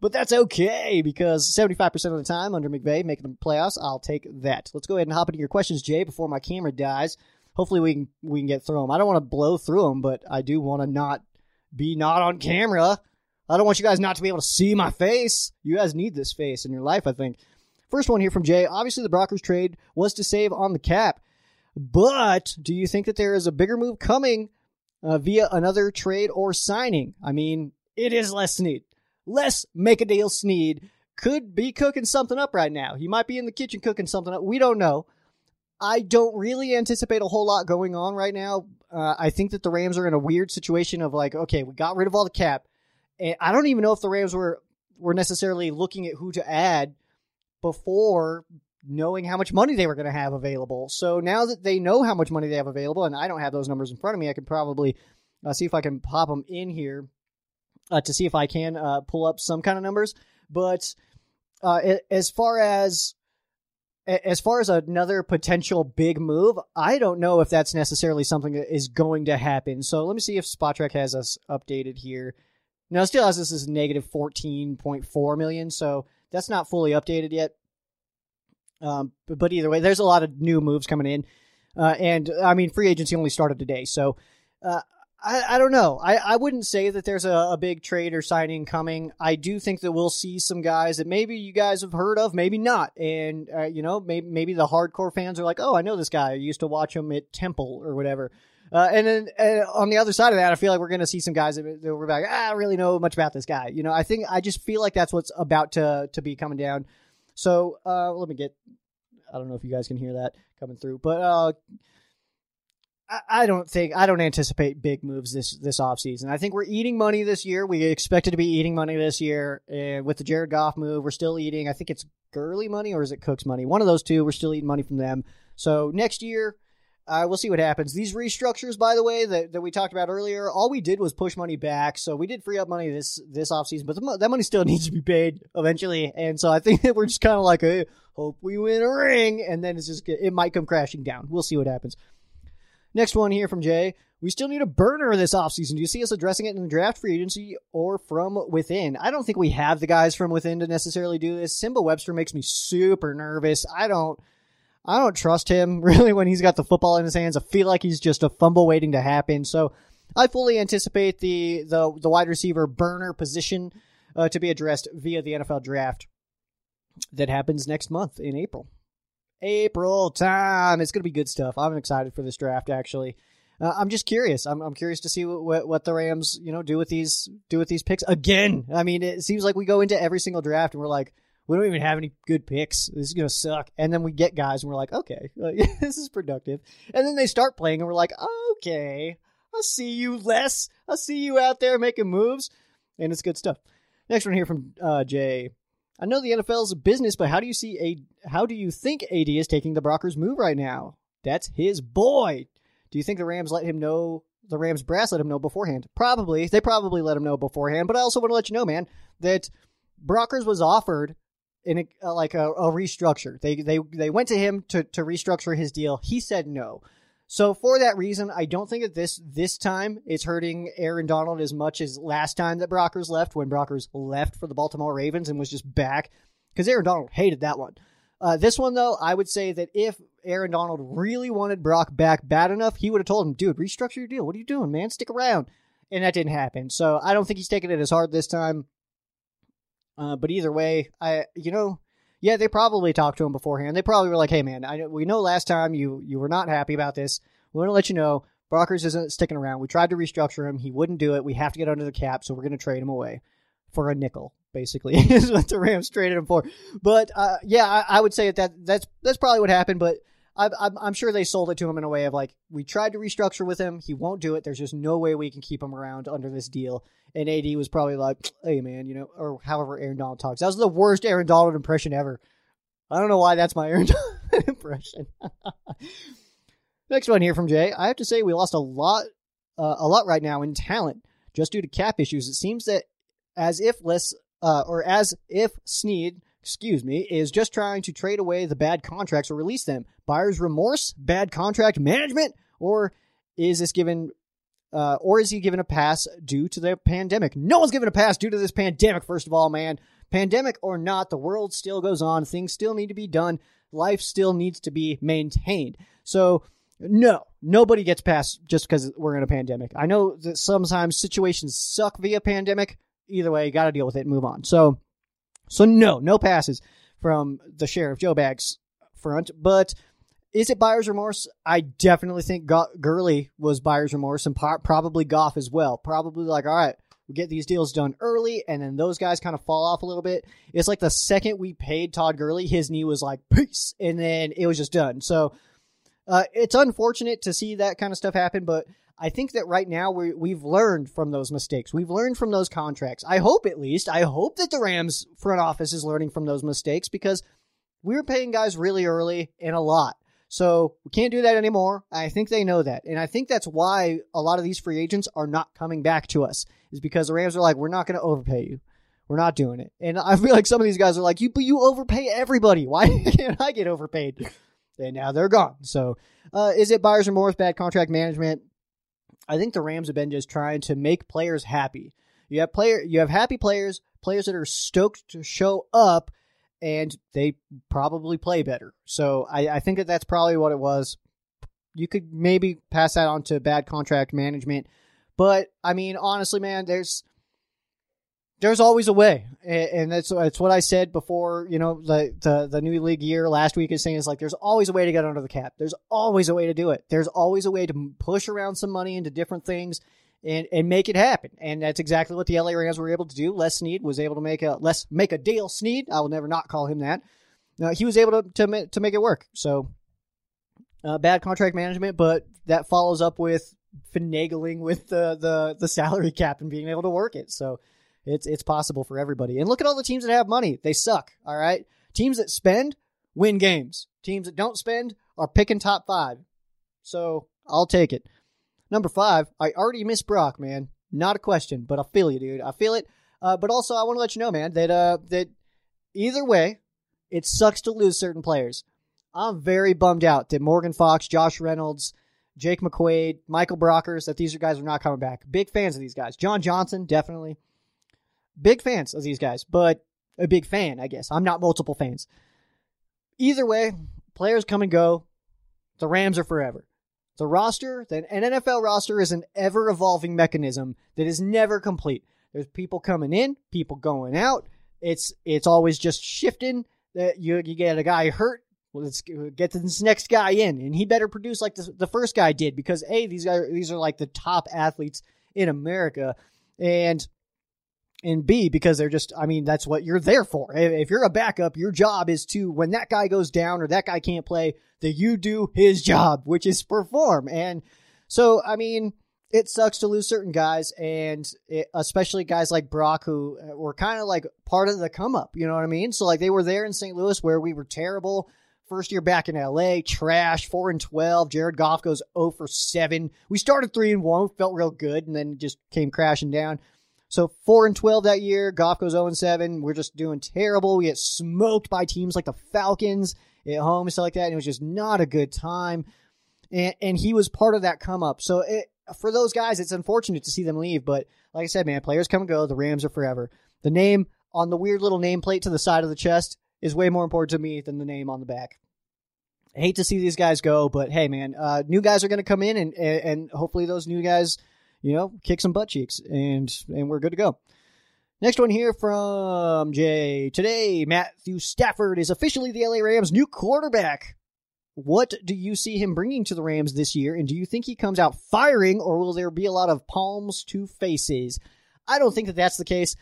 But that's okay because 75% of the time under McVay making the playoffs, I'll take that. Let's go ahead and hop into your questions, Jay, before my camera dies hopefully we can we can get through them. I don't want to blow through them, but I do want to not be not on camera. I don't want you guys not to be able to see my face. You guys need this face in your life, I think. First one here from Jay. Obviously, the Brockers trade was to save on the cap, but do you think that there is a bigger move coming uh, via another trade or signing? I mean, it is Les Snead. Les make a deal Snead could be cooking something up right now. He might be in the kitchen cooking something up. We don't know. I don't really anticipate a whole lot going on right now. Uh, I think that the Rams are in a weird situation of like, okay, we got rid of all the cap, and I don't even know if the Rams were were necessarily looking at who to add before knowing how much money they were going to have available. So now that they know how much money they have available, and I don't have those numbers in front of me, I can probably uh, see if I can pop them in here uh, to see if I can uh, pull up some kind of numbers. But uh, as far as as far as another potential big move, I don't know if that's necessarily something that is going to happen. So let me see if Spotrac has us updated here. Now, still has this as negative 14.4 million, so that's not fully updated yet. Um, but, but, either way, there's a lot of new moves coming in. Uh, and I mean, free agency only started today. So uh, I, I don't know. I, I wouldn't say that there's a, a big trade or signing coming. I do think that we'll see some guys that maybe you guys have heard of, maybe not. And, uh, you know, maybe, maybe the hardcore fans are like, oh, I know this guy. I used to watch him at Temple or whatever. Uh, and then on the other side of that, I feel like we're going to see some guys that, we're like, ah, I don't really know much about this guy. You know, I think I just feel like that's what's about to to be coming down. So uh, let me get. I don't know if you guys can hear that coming through, but uh, I don't think I don't anticipate big moves this this offseason. I think we're eating money this year. We expected to be eating money this year, and with the Jared Goff move, we're still eating. I think it's Gurley money or is it Cook's money? One of those two. We're still eating money from them. So next year, uh, we'll see what happens. These restructures, by the way, that, that we talked about earlier, all we did was push money back. So we did free up money this this offseason, but the, that money still needs to be paid eventually. And so I think that we're just kind of like, hey, hope we win a ring, and then it's just it might come crashing down. We'll see what happens. Next one here from Jay. We still need a burner this offseason. Do you see us addressing it in the draft free agency or from within? I don't think we have the guys from within to necessarily do this. Nsimba Webster makes me super nervous. I don't I don't trust him really when he's got the football in his hands. I feel like he's just a fumble waiting to happen. So I fully anticipate the the, the wide receiver burner position uh, to be addressed via the NFL draft that happens next month in April. April time. It's going to be good stuff. I'm excited for this draft. Actually, uh, I'm just curious. I'm, I'm curious to see what, what, what the Rams you know do with these do with these picks again. I mean, it seems like we go into every single draft and we're like, we don't even have any good picks. This is gonna suck. And then we get guys and we're like, okay, like, this is productive. And then they start playing and we're like, okay, I'll see you less. I'll see you out there making moves, and it's good stuff. Next one here from uh, Jay. I know the NFL is a business, but how do you see a how do you think AD is taking the Brockers move right now? That's his boy. Do you think the Rams let him know? The Rams brass let him know beforehand. Probably. They probably let him know beforehand. But I also want to let you know, man, that Brockers was offered in a, uh, like a, a restructure. They they they went to him to to restructure his deal. He said no. So for that reason, I don't think that this this time it's hurting Aaron Donald as much as last time that Brockers left when Brockers left for the Baltimore Ravens and was just back because Aaron Donald hated that one. Uh, this one though, I would say that if Aaron Donald really wanted Brock back bad enough, he would have told him, "Dude, restructure your deal. What are you doing, man? Stick around." And that didn't happen. So I don't think he's taking it as hard this time. Uh, but either way, I you know, yeah, they probably talked to him beforehand. They probably were like, "Hey, man, I we know last time you you were not happy about this. We want to let you know Brockers isn't sticking around. We tried to restructure him. He wouldn't do it. We have to get under the cap, so we're going to trade him away for a nickel." Basically, is what the Rams traded him for. But uh, yeah, I, I would say that that's that's probably what happened. But I, am sure they sold it to him in a way of like, we tried to restructure with him. He won't do it. There's just no way we can keep him around under this deal. And AD was probably like, hey, man, you know, or however Aaron Donald talks. That was the worst Aaron Donald impression ever. I don't know why that's my Aaron Donald impression. Next one here from Jay. I have to say, we lost a lot, uh, a lot right now in talent just due to cap issues. It seems that as if less, uh, or as if Snead excuse me, is just trying to trade away the bad contracts or release them. Buyer's remorse, bad contract management, or is this given uh, or is he given a pass due to the pandemic? No one's given a pass due to this pandemic, first of all, man. Pandemic or not, the world still goes on. Things still need to be done. Life still needs to be maintained. So, no, nobody gets past just because we're in a pandemic. I know that sometimes situations suck via pandemic. Either way, you got to deal with it and move on. So, so no, no passes from the sheriff Joe Bags front. But is it buyer's remorse? I definitely think Gurley was buyer's remorse and probably Goff as well. Probably like, all right, we get these deals done early, and then those guys kind of fall off a little bit. It's like the second we paid Todd Gurley, his knee was like peace, and then it was just done. So uh, it's unfortunate to see that kind of stuff happen, but I think that right now we we've learned from those mistakes. We've learned from those contracts. I hope at least. I hope that the Rams front office is learning from those mistakes because we were paying guys really early and a lot. So we can't do that anymore. I think they know that. And I think that's why a lot of these free agents are not coming back to us, is because the Rams are like, we're not going to overpay you. We're not doing it. And I feel like some of these guys are like, you, but you overpay everybody. Why can't I get overpaid? And now they're gone. So uh, is it buyer's remorse, bad contract management? I think the Rams have been just trying to make players happy. You have player, you have happy players, players that are stoked to show up, and they probably play better. So I, I think that that's probably what it was. You could maybe pass that on to bad contract management, but I mean, honestly, man, there's there's always a way, and that's that's what I said before. You know, the the the new league year last week is saying is like there's always a way to get under the cap. There's always a way to do it. There's always a way to push around some money into different things and and make it happen. And that's exactly what the LA Rams were able to do. Les Snead was able to make a let's make a deal. Snead, I will never not call him that. Uh, he was able to to to make it work. So uh, bad contract management, but that follows up with finagling with the the the salary cap and being able to work it. So it's it's possible for everybody. And look at all the teams that have money. They suck. All right. Teams that spend win games. Teams that don't spend are picking top five. So I'll take it. Number five, I already miss Brock, man. Not a question, but I feel you, dude. I feel it. Uh, but also, I want to let you know, man, that uh, that either way, it sucks to lose certain players. I'm very bummed out that Morgan Fox, Josh Reynolds, Jake McQuaide, Michael Brockers, that these guys are not coming back. Big fans of these guys. John Johnson, definitely. Big fans of these guys, but a big fan, I guess. I'm not multiple fans. Either way, players come and go. The Rams are forever. The roster, an NFL roster is an ever evolving mechanism that is never complete. There's people coming in, people going out. It's it's always just shifting. That you you get a guy hurt, well, let's get this next guy in, and he better produce like the, the first guy did because a these guys these are like the top athletes in America, and and B, because they're just, I mean, that's what you're there for. If you're a backup, your job is to, when that guy goes down or that guy can't play, that you do his job, which is perform. And so, I mean, it sucks to lose certain guys, and it, especially guys like Brock, who uh, were kind of like part of the come up. You know what I mean? So, like, they were there in St. Louis where we were terrible. First year back in LA, trash, four and twelve. Jared Goff goes 0 for seven. We started three and one, felt real good, and then just came crashing down. So four and twelve that year. Goff goes zero and seven. We're just doing terrible. We get smoked by teams like the Falcons at home and stuff like that. And it was just not a good time. And and he was part of that come up. So it, for those guys, it's unfortunate to see them leave. But like I said, man, players come and go. The Rams are forever. The name on the weird little nameplate to the side of the chest is way more important to me than the name on the back. I hate to see these guys go, but hey, man, uh, new guys are going to come in, and and hopefully those new guys you know, kick some butt cheeks, and and we're good to go. Next one here from Jay. Today, Matthew Stafford is officially the LA Rams' new quarterback. What do you see him bringing to the Rams this year, and do you think he comes out firing, or will there be a lot of palms to faces? I don't think that that's the case.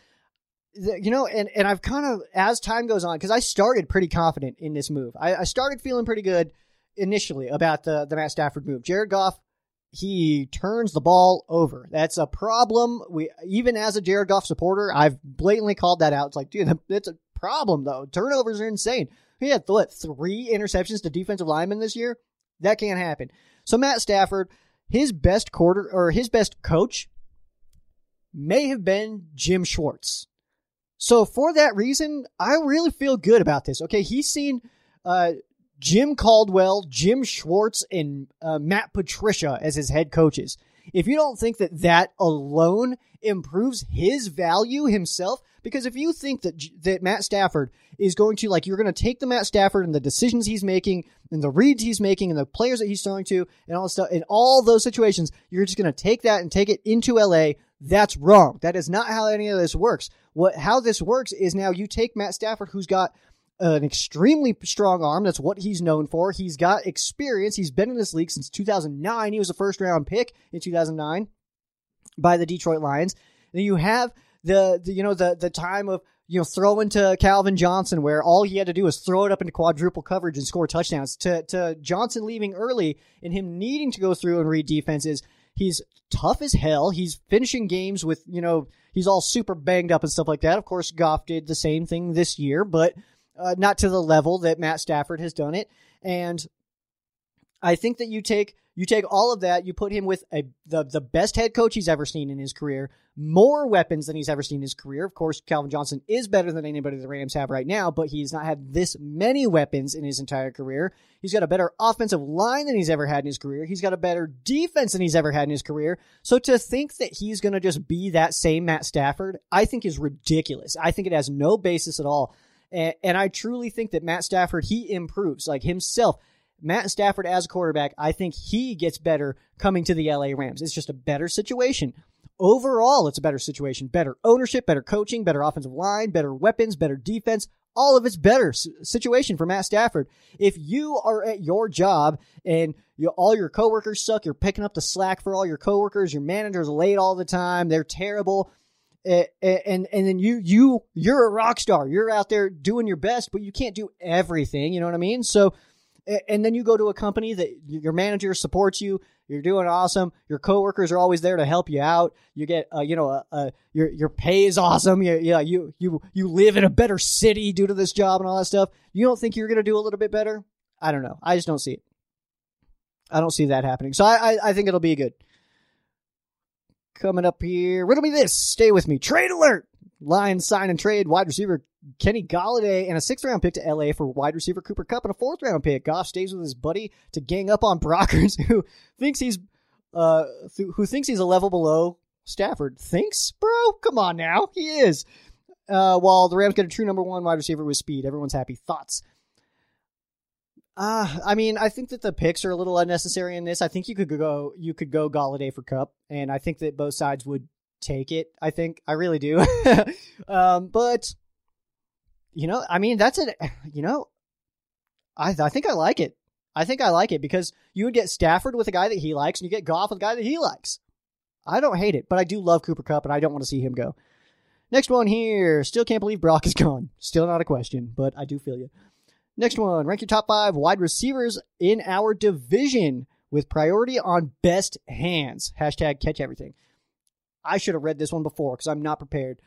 You know, and, and I've kind of, as time goes on, because I started pretty confident in this move. I, I started feeling pretty good initially about the, the Matt Stafford move. Jared Goff he turns the ball over. That's a problem. We even as a Jared Goff supporter, I've blatantly called that out. It's like, dude, that's a problem though. Turnovers are insane. He had what three interceptions to defensive linemen this year. That can't happen. So Matt Stafford, his best quarter or his best coach may have been Jim Schwartz. So for that reason, I really feel good about this. Okay, he's seen uh, Jim Caldwell, Jim Schwartz, and uh, Matt Patricia as his head coaches. If you don't think that that alone improves his value himself, because if you think that that Matt Stafford is going to like you're going to take the Matt Stafford and the decisions he's making and the reads he's making and the players that he's throwing to and all stuff in all those situations, you're just going to take that and take it into LA. That's wrong. That is not how any of this works. What how this works is now you take Matt Stafford, who's got an extremely strong arm. That's what he's known for. He's got experience. He's been in this league since 2009. He was a first round pick in 2009 by the Detroit Lions. Then you have the, the you know the the time of you know, throwing to Calvin Johnson where all he had to do was throw it up into quadruple coverage and score touchdowns to, to Johnson leaving early and him needing to go through and read defenses. He's tough as hell. He's finishing games with, you know, he's all super banged up and stuff like that. Of course, Goff did the same thing this year, but uh, not to the level that Matt Stafford has done it. And I think that you take you take all of that, you put him with a the the best head coach he's ever seen in his career, more weapons than he's ever seen in his career. Of course, Calvin Johnson is better than anybody the Rams have right now, but he's not had this many weapons in his entire career. He's got a better offensive line than he's ever had in his career. He's got a better defense than he's ever had in his career. So to think that he's going to just be that same Matt Stafford, I think is ridiculous. I think it has no basis at all. And, and I truly think that Matt Stafford, he improves like himself. Matt Stafford as a quarterback, I think he gets better coming to the LA Rams. It's just a better situation. Overall, it's a better situation. Better ownership, better coaching, better offensive line, better weapons, better defense. All of it's better situation for Matt Stafford. If you are at your job and you, all your coworkers suck, you're picking up the slack for all your coworkers, your manager's late all the time, they're terrible, and and then you you you're a rock star. You're out there doing your best, but you can't do everything. You know what I mean? So and then you go to a company that your manager supports you you're doing awesome your coworkers are always there to help you out you get uh, you know uh, uh, your your pay is awesome you, yeah you you you live in a better city due to this job and all that stuff you don't think you're to do a little bit better i don't know i just don't see it i don't see that happening so i i, I think it'll be good coming up here riddle me this stay with me trade alert Lions sign and trade wide receiver Kenny Golladay and a sixth round pick to LA for wide receiver Cooper Kupp and a fourth round pick. Goff stays with his buddy to gang up on Brockers, who thinks he's uh who thinks he's a level below Stafford. Thinks, bro? Come on now, he is. Uh, while the Rams get a true number one wide receiver with speed, everyone's happy. Thoughts? Uh, I mean, I think that the picks are a little unnecessary in this. I think you could go you could go Golladay for Kupp, and I think that both sides would take it. I think I really do. um, but you know, I mean, that's it. You know, I I think I like it. I think I like it because you would get Stafford with a guy that he likes, and you get Goff with a guy that he likes. I don't hate it, but I do love Cooper Kupp, and I don't want to see him go. Next one here. Still can't believe Brock is gone. Still not a question, but I do feel you. Next one. Rank your top five wide receivers in our division with priority on best hands. Hashtag catch everything. I should have read this one before because I'm not prepared.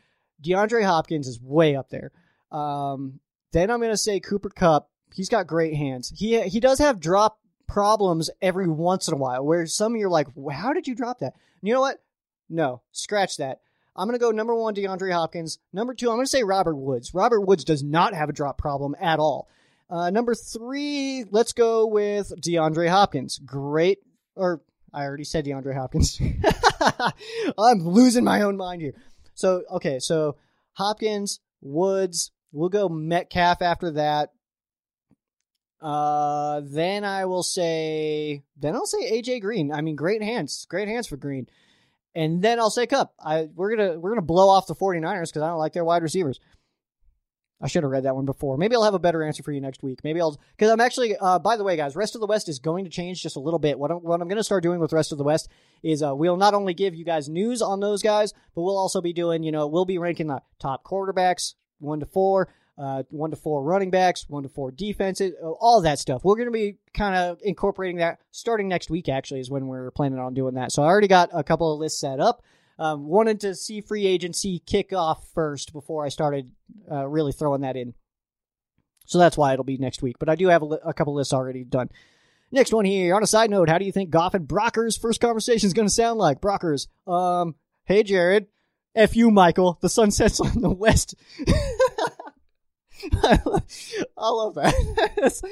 DeAndre Hopkins is way up there. Um, then I'm going to say Cooper Kupp. He's got great hands. He he does have drop problems every once in a while where some of you're like, how did you drop that? And you know what? No, scratch that. I'm going to go number one, DeAndre Hopkins. Number two, I'm going to say Robert Woods. Robert Woods does not have a drop problem at all. Uh, number three, let's go with DeAndre Hopkins. Great, or I already said DeAndre Hopkins. I'm losing my own mind here. So, okay, so Hopkins, Woods, we'll go Metcalf after that. Uh, then I will say, then I'll say AJ Green. I mean, great hands, great hands for Green. And then I'll say Kupp. I we're gonna we're gonna blow off the 49ers because I don't like their wide receivers. I should have read that one before. Maybe I'll have a better answer for you next week. Maybe I'll because I'm actually. Uh, by the way, guys, rest of the West is going to change just a little bit. What I'm, what I'm going to start doing with rest of the West is uh, we'll not only give you guys news on those guys, but we'll also be doing. You know, we'll be ranking the top quarterbacks one to four, uh, one to four running backs, one to four defenses, uh, all that stuff. We're going to be kind of incorporating that starting next week. Actually, is when we're planning on doing that. So I already got a couple of lists set up. Um, wanted to see free agency kick off first before I started uh, really throwing that in. So that's why it'll be next week. But I do have a, li- a couple lists already done. Next one here. On a side note, how do you think Goff and Brockers' first conversation is going to sound like? Brockers, um, hey Jared, F you, Michael. The sun sets on the west. I love that. that's,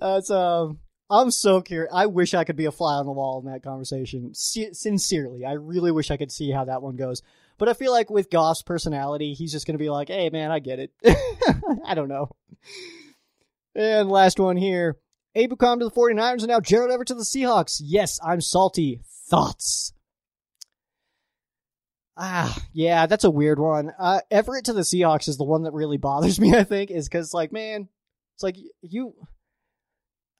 it's, um, I'm so curious. I wish I could be a fly on the wall in that conversation. sincerely, I really wish I could see how that one goes. But I feel like with Goff's personality, he's just going to be like, hey, man, I get it. I don't know. And last one here. Ebukam to the 49ers and now Gerald Everett to the Seahawks. Yes, I'm salty. Thoughts? Ah, yeah, that's a weird one. Uh, Everett to the Seahawks is the one that really bothers me, I think, is because, like, man, it's like you.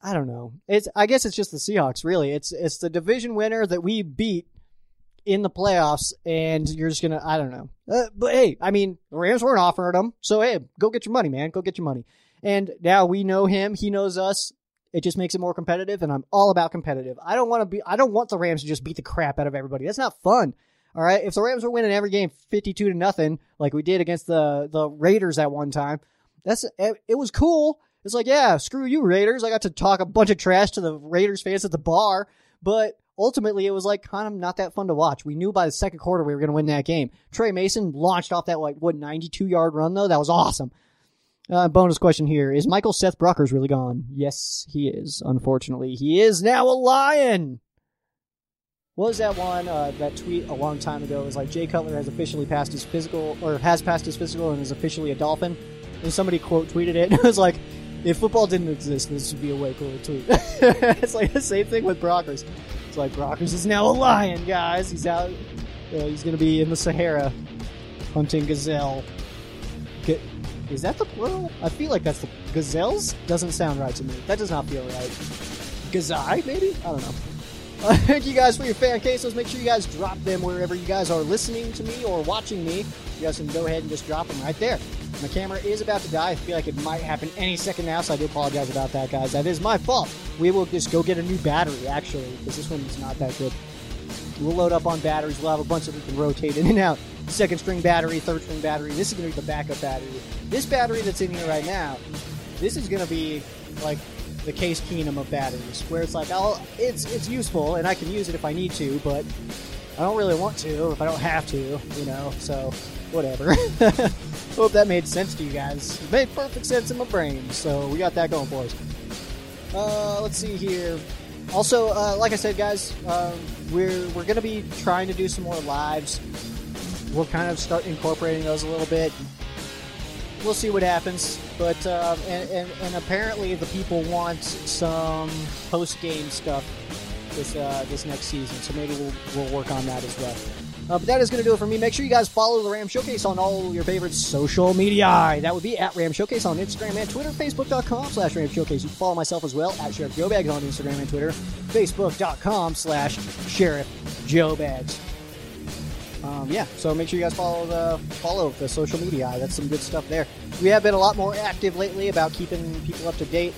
I don't know. It's I guess it's just the Seahawks, really. It's it's the division winner that we beat in the playoffs, and you're just gonna, I don't know. Uh, but hey, I mean, the Rams weren't offering them, so hey, go get your money, man. Go get your money. And now we know him, he knows us. It just makes it more competitive, and I'm all about competitive. I don't want to be, I don't want the Rams to just beat the crap out of everybody. That's not fun. All right, if the Rams were winning every game 52 to nothing, like we did against the the Raiders at one time, that's it, it was cool. It's like, yeah, screw you, Raiders. I got to talk a bunch of trash to the Raiders fans at the bar, but ultimately it was like kind of not that fun to watch. We knew by the second quarter we were going to win that game. Tre Mason launched off that like what 92 yard run though. That was awesome. Uh, bonus question here: Is Michael Seth Brockers really gone? Yes, he is. Unfortunately, he is now a Lion. What was that one? Uh, that tweet a long time ago it was like Jay Cutler has officially passed his physical, or has passed his physical, and is officially a Dolphin. And somebody quote tweeted it. It was like, if football didn't exist, this would be a way cooler tweet. it's like the same thing with Brockers. It's like Brockers is now a lion, guys. He's out. Uh, he's to be in the Sahara hunting gazelle. Get, is that the plural? I feel like that's the gazelles. Doesn't sound right to me. That does not feel right. Gazai, maybe? I don't know. Thank you guys for your fan cases. Make sure you guys drop them wherever you guys are listening to me or watching me. You guys can go ahead and just drop them right there. My camera is about to die. I feel like it might happen any second now, so I do apologize about that, guys. That is my fault. We will just go get a new battery, actually, because this one is not that good. We'll load up on batteries. We'll have a bunch of them can rotate in and out. Second string battery, third string battery. This is going to be the backup battery. This battery that's in here right now, this is going to be like the Case Keenum of batteries, where it's like, I'll, it's it's useful and I can use it if I need to, but I don't really want to if I don't have to, you know. So whatever. Hope that made sense to you guys. It made perfect sense in my brain, so we got that going for us. Uh, let's see here. Also, uh, like I said, guys, um, we're we're gonna be trying to do some more lives. We'll kind of start incorporating those a little bit. We'll see what happens, but uh, and, and and apparently the people want some post game stuff this uh, this next season, so maybe we'll we'll work on that as well. Uh, but that is going to do it for me. Make sure you guys follow the Ram Showcase on all your favorite social media. That would be at Ram Showcase on Instagram and Twitter, Facebook.com slash Ram Showcase. You can follow myself as well at Sheriff Joe Bags on Instagram and Twitter, Facebook.com slash Sheriff Joe Bags. Um, yeah, so make sure you guys follow the follow the social media. That's some good stuff there. We have been a lot more active lately about keeping people up to date.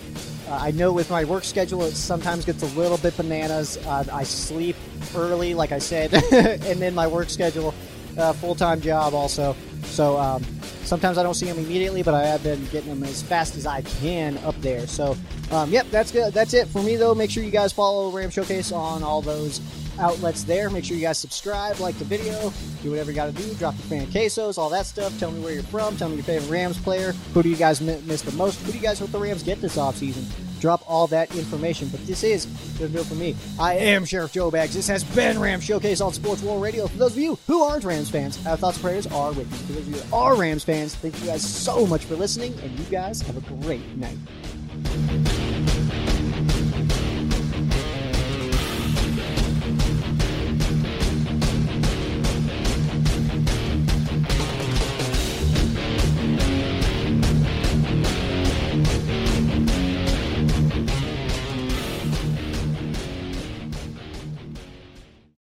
Uh, I know with my work schedule, it sometimes gets a little bit bananas. Uh, I sleep early, like I said, and then my work schedule, uh, full time job also. So um, sometimes I don't see them immediately, but I have been getting them as fast as I can up there. So, um, yep, that's good. That's it for me though. Make sure you guys follow Ram Showcase on all those outlets there. Make sure you guys subscribe, like the video, do whatever you got to do. Drop your fan quesos, all that stuff. Tell me where you're from. Tell me your favorite Rams player. Who do you guys miss the most? Who do you guys hope the Rams get this offseason? Drop all that information. But this is the deal for me. I am Sheriff Joe Bags. This has been Rams Showcase on Sports War Radio. For those of you who aren't Rams fans, our thoughts and prayers are with you. For those of you that are Rams fans, thank you guys so much for listening, and you guys have a great night.